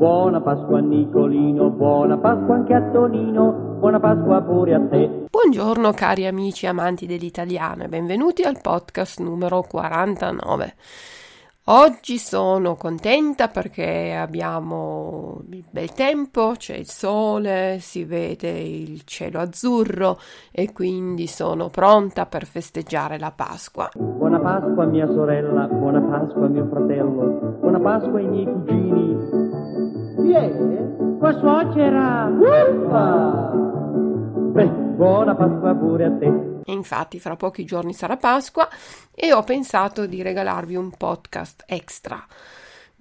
buona Pasqua a Nicolino, buona Pasqua anche a Tonino, buona Pasqua pure a te. Buongiorno cari amici amanti dell'italiano e benvenuti al podcast numero 49. Oggi sono contenta perché abbiamo il bel tempo, c'è il sole, si vede il cielo azzurro e quindi sono pronta per festeggiare la Pasqua. Buona Pasqua mia sorella, buona Pasqua mio fratello, buona Pasqua ai miei cugini. È? Tua suocera! Uffa! Beh, buona Pasqua pure a te. E infatti fra pochi giorni sarà Pasqua e ho pensato di regalarvi un podcast extra.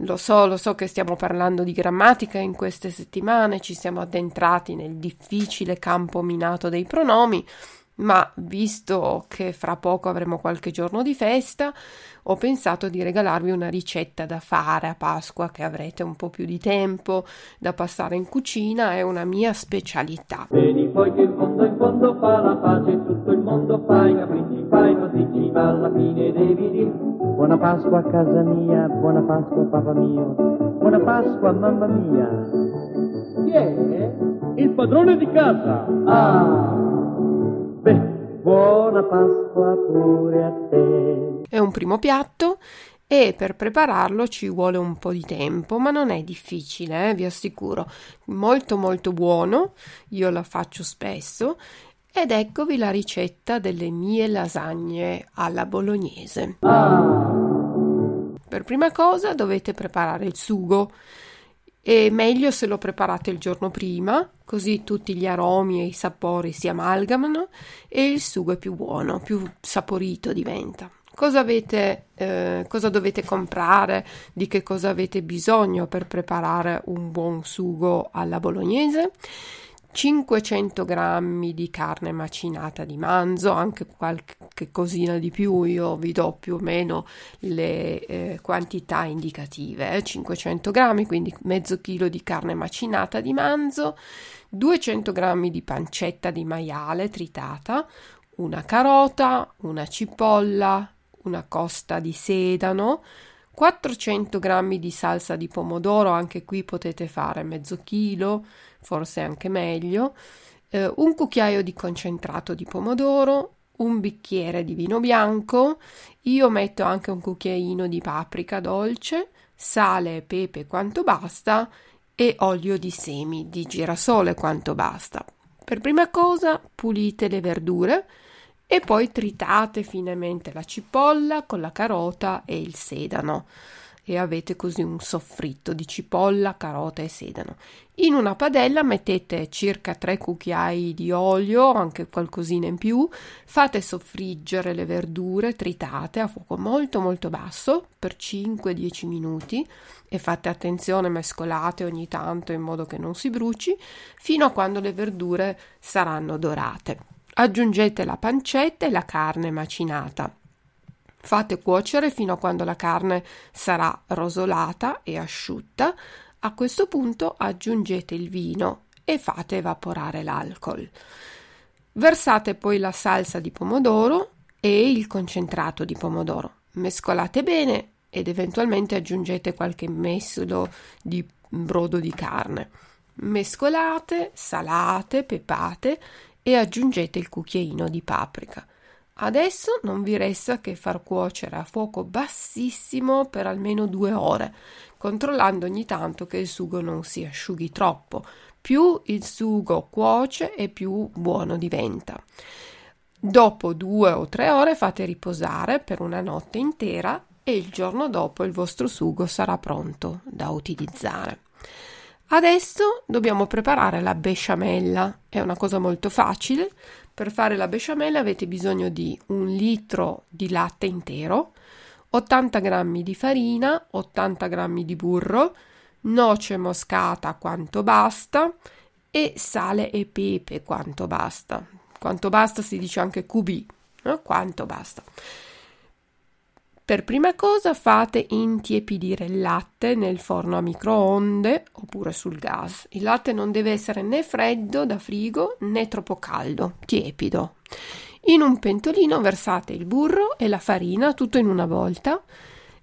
Lo so, lo so che stiamo parlando di grammatica in queste settimane, ci siamo addentrati nel difficile campo minato dei pronomi, ma visto che fra poco avremo qualche giorno di festa, ho pensato di regalarvi una ricetta da fare a Pasqua che avrete un po' più di tempo da passare in cucina, è una mia specialità. Vedi poi che in fondo in fondo fa la pace, tutto il mondo fa i capricci, fai così ci va alla fine devi dire Buona Pasqua a casa mia, buona Pasqua papà mio, buona Pasqua mamma mia. Chi è? Il padrone di casa. Ah! Buona Pasqua pure a te. È un primo piatto e per prepararlo ci vuole un po' di tempo, ma non è difficile, eh, vi assicuro. Molto molto buono, io la faccio spesso ed eccovi la ricetta delle mie lasagne alla bolognese. Per prima cosa dovete preparare il sugo. È meglio se lo preparate il giorno prima, così tutti gli aromi e i sapori si amalgamano e il sugo è più buono, più saporito diventa. Cosa, avete, eh, cosa dovete comprare? Di che cosa avete bisogno per preparare un buon sugo alla bolognese? 500 grammi di carne macinata di manzo, anche qualche cosina di più, io vi do più o meno le eh, quantità indicative, eh? 500 grammi, quindi mezzo chilo di carne macinata di manzo, 200 grammi di pancetta di maiale tritata, una carota, una cipolla, una costa di sedano, 400 g di salsa di pomodoro, anche qui potete fare mezzo chilo, forse anche meglio, eh, un cucchiaio di concentrato di pomodoro, un bicchiere di vino bianco, io metto anche un cucchiaino di paprika dolce, sale e pepe quanto basta e olio di semi di girasole quanto basta. Per prima cosa pulite le verdure, e poi tritate finemente la cipolla con la carota e il sedano e avete così un soffritto di cipolla, carota e sedano. In una padella mettete circa 3 cucchiai di olio, anche qualcosina in più, fate soffriggere le verdure tritate a fuoco molto molto basso per 5-10 minuti e fate attenzione, mescolate ogni tanto in modo che non si bruci, fino a quando le verdure saranno dorate. Aggiungete la pancetta e la carne macinata. Fate cuocere fino a quando la carne sarà rosolata e asciutta. A questo punto aggiungete il vino e fate evaporare l'alcol. Versate poi la salsa di pomodoro e il concentrato di pomodoro. Mescolate bene ed eventualmente aggiungete qualche mescolo di brodo di carne. Mescolate, salate, pepate e aggiungete il cucchiaino di paprika. Adesso non vi resta che far cuocere a fuoco bassissimo per almeno due ore, controllando ogni tanto che il sugo non si asciughi troppo. Più il sugo cuoce e più buono diventa. Dopo due o tre ore fate riposare per una notte intera e il giorno dopo il vostro sugo sarà pronto da utilizzare. Adesso dobbiamo preparare la besciamella, è una cosa molto facile. Per fare la besciamella avete bisogno di un litro di latte intero, 80 g di farina, 80 g di burro, noce moscata quanto basta e sale e pepe quanto basta. Quanto basta si dice anche QB, no? quanto basta. Per prima cosa fate intiepidire il latte nel forno a microonde oppure sul gas. Il latte non deve essere né freddo da frigo né troppo caldo, tiepido. In un pentolino versate il burro e la farina tutto in una volta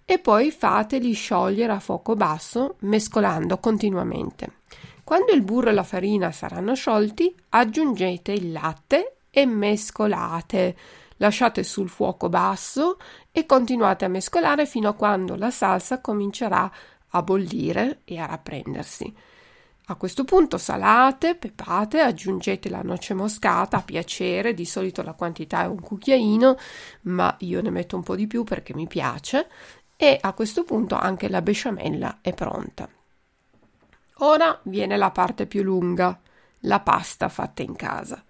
e poi fateli sciogliere a fuoco basso mescolando continuamente. Quando il burro e la farina saranno sciolti, aggiungete il latte e mescolate. Lasciate sul fuoco basso e continuate a mescolare fino a quando la salsa comincerà a bollire e a rapprendersi. A questo punto salate, pepate, aggiungete la noce moscata a piacere, di solito la quantità è un cucchiaino, ma io ne metto un po' di più perché mi piace e a questo punto anche la besciamella è pronta. Ora viene la parte più lunga, la pasta fatta in casa.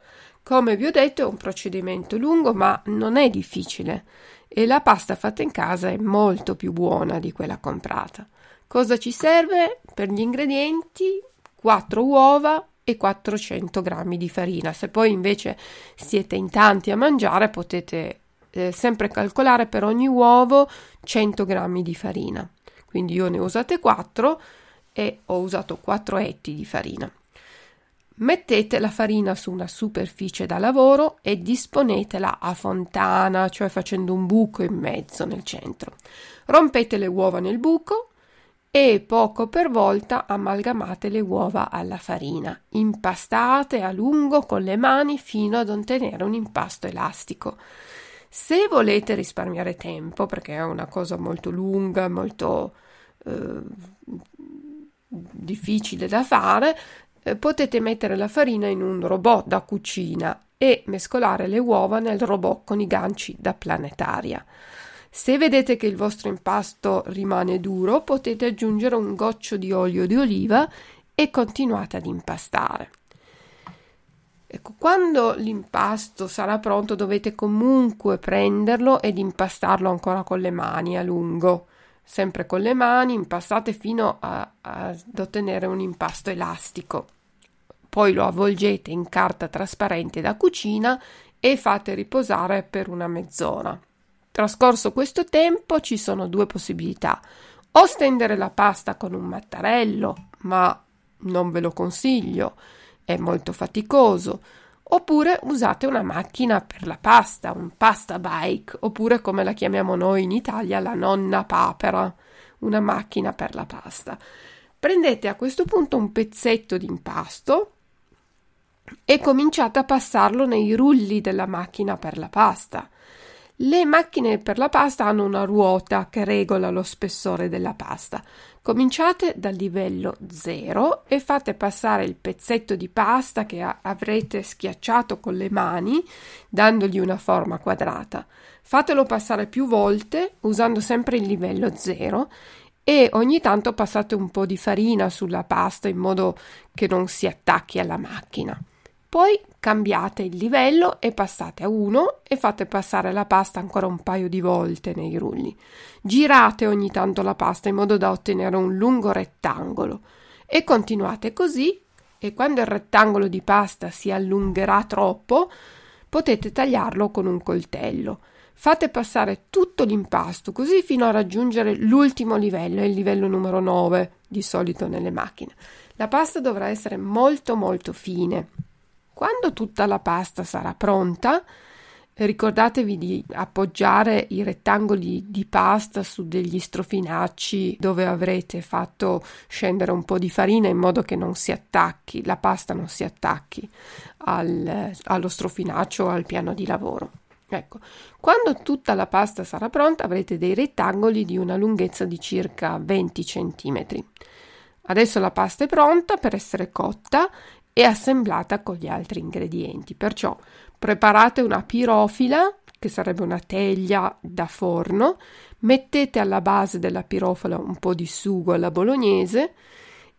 Come vi ho detto è un procedimento lungo ma non è difficile e la pasta fatta in casa è molto più buona di quella comprata. Cosa ci serve? Per gli ingredienti 4 uova e 400 g di farina. Se poi invece siete in tanti a mangiare potete eh, sempre calcolare per ogni uovo 100 g di farina. Quindi io ne ho usate 4 e ho usato 4 etti di farina. Mettete la farina su una superficie da lavoro e disponetela a fontana, cioè facendo un buco in mezzo nel centro. Rompete le uova nel buco e poco per volta amalgamate le uova alla farina. Impastate a lungo con le mani fino ad ottenere un impasto elastico. Se volete risparmiare tempo, perché è una cosa molto lunga, molto eh, difficile da fare, eh, potete mettere la farina in un robot da cucina e mescolare le uova nel robot con i ganci da planetaria. Se vedete che il vostro impasto rimane duro, potete aggiungere un goccio di olio di oliva e continuate ad impastare. Ecco, quando l'impasto sarà pronto dovete comunque prenderlo ed impastarlo ancora con le mani a lungo. Sempre con le mani impastate fino a, a, ad ottenere un impasto elastico poi lo avvolgete in carta trasparente da cucina e fate riposare per una mezz'ora. Trascorso questo tempo ci sono due possibilità. O stendere la pasta con un mattarello, ma non ve lo consiglio, è molto faticoso. Oppure usate una macchina per la pasta, un pasta bike, oppure come la chiamiamo noi in Italia, la nonna papera, una macchina per la pasta. Prendete a questo punto un pezzetto di impasto, e cominciate a passarlo nei rulli della macchina per la pasta. Le macchine per la pasta hanno una ruota che regola lo spessore della pasta. Cominciate dal livello 0 e fate passare il pezzetto di pasta che avrete schiacciato con le mani, dandogli una forma quadrata. Fatelo passare più volte usando sempre il livello 0 e ogni tanto passate un po' di farina sulla pasta in modo che non si attacchi alla macchina. Poi cambiate il livello e passate a 1 e fate passare la pasta ancora un paio di volte nei rulli. Girate ogni tanto la pasta in modo da ottenere un lungo rettangolo e continuate così e quando il rettangolo di pasta si allungherà troppo potete tagliarlo con un coltello. Fate passare tutto l'impasto così fino a raggiungere l'ultimo livello, il livello numero 9 di solito nelle macchine. La pasta dovrà essere molto molto fine quando tutta la pasta sarà pronta, ricordatevi di appoggiare i rettangoli di pasta su degli strofinacci dove avrete fatto scendere un po' di farina in modo che non si attacchi, la pasta non si attacchi al, allo strofinaccio o al piano di lavoro. Ecco, quando tutta la pasta sarà pronta avrete dei rettangoli di una lunghezza di circa 20 cm. Adesso la pasta è pronta per essere cotta e assemblata con gli altri ingredienti. Perciò preparate una pirofila, che sarebbe una teglia da forno, mettete alla base della pirofila un po' di sugo alla bolognese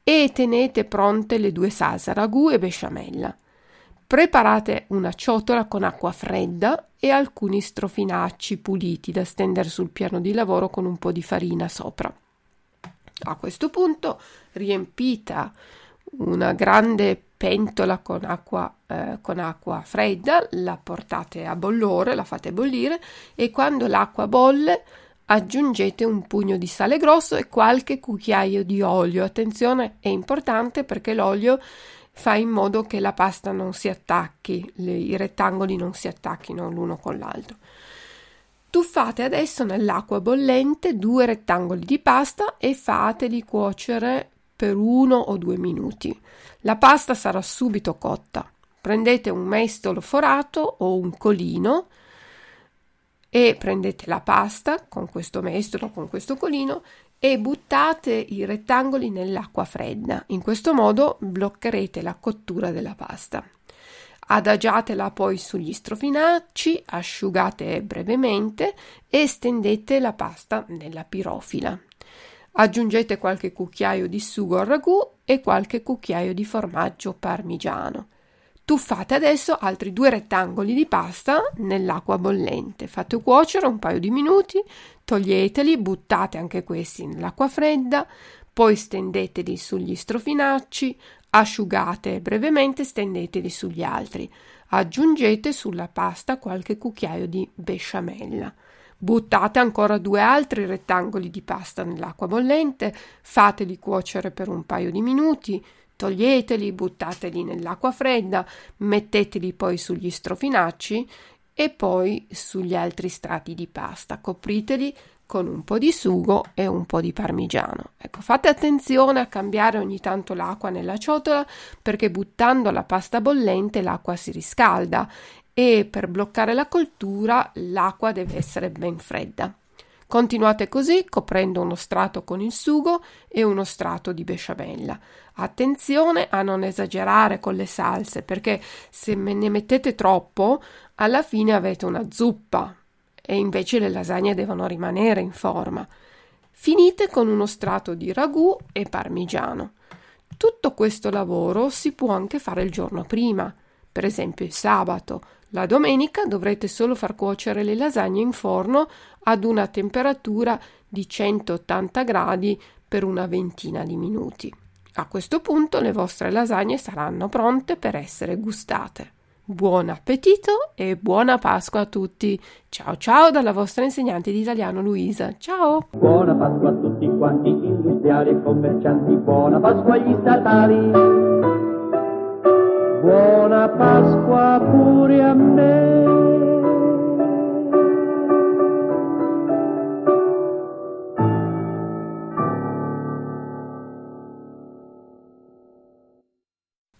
e tenete pronte le due salse, ragù e besciamella. Preparate una ciotola con acqua fredda e alcuni strofinacci puliti da stendere sul piano di lavoro con un po' di farina sopra. A questo punto riempita una grande pentola con acqua, eh, con acqua fredda, la portate a bollore, la fate bollire e quando l'acqua bolle aggiungete un pugno di sale grosso e qualche cucchiaio di olio. Attenzione, è importante perché l'olio fa in modo che la pasta non si attacchi, le, i rettangoli non si attacchino l'uno con l'altro. Tuffate adesso nell'acqua bollente due rettangoli di pasta e fateli cuocere per uno o due minuti. La pasta sarà subito cotta. Prendete un mestolo forato o un colino e prendete la pasta con questo mestolo, con questo colino e buttate i rettangoli nell'acqua fredda. In questo modo bloccherete la cottura della pasta. Adagiatela poi sugli strofinacci, asciugate brevemente e stendete la pasta nella pirofila. Aggiungete qualche cucchiaio di sugo al ragù e qualche cucchiaio di formaggio parmigiano. Tuffate adesso altri due rettangoli di pasta nell'acqua bollente. Fate cuocere un paio di minuti, toglieteli, buttate anche questi nell'acqua fredda, poi stendeteli sugli strofinacci, asciugate brevemente, stendeteli sugli altri. Aggiungete sulla pasta qualche cucchiaio di besciamella. Buttate ancora due altri rettangoli di pasta nell'acqua bollente, fateli cuocere per un paio di minuti, Toglieteli, buttateli nell'acqua fredda, metteteli poi sugli strofinacci e poi sugli altri strati di pasta. Copriteli con un po' di sugo e un po' di parmigiano. Ecco, fate attenzione a cambiare ogni tanto l'acqua nella ciotola perché buttando la pasta bollente l'acqua si riscalda e per bloccare la cottura l'acqua deve essere ben fredda. Continuate così coprendo uno strato con il sugo e uno strato di besciamella. Attenzione a non esagerare con le salse perché se ne mettete troppo alla fine avete una zuppa e invece le lasagne devono rimanere in forma. Finite con uno strato di ragù e parmigiano. Tutto questo lavoro si può anche fare il giorno prima, per esempio il sabato la domenica dovrete solo far cuocere le lasagne in forno ad una temperatura di 180 gradi per una ventina di minuti. A questo punto le vostre lasagne saranno pronte per essere gustate. Buon appetito e buona Pasqua a tutti. Ciao ciao dalla vostra insegnante di italiano Luisa. Ciao. Buona Pasqua a tutti quanti industriali e commercianti. Buona Pasqua agli statali. Buona Pasqua pure a me.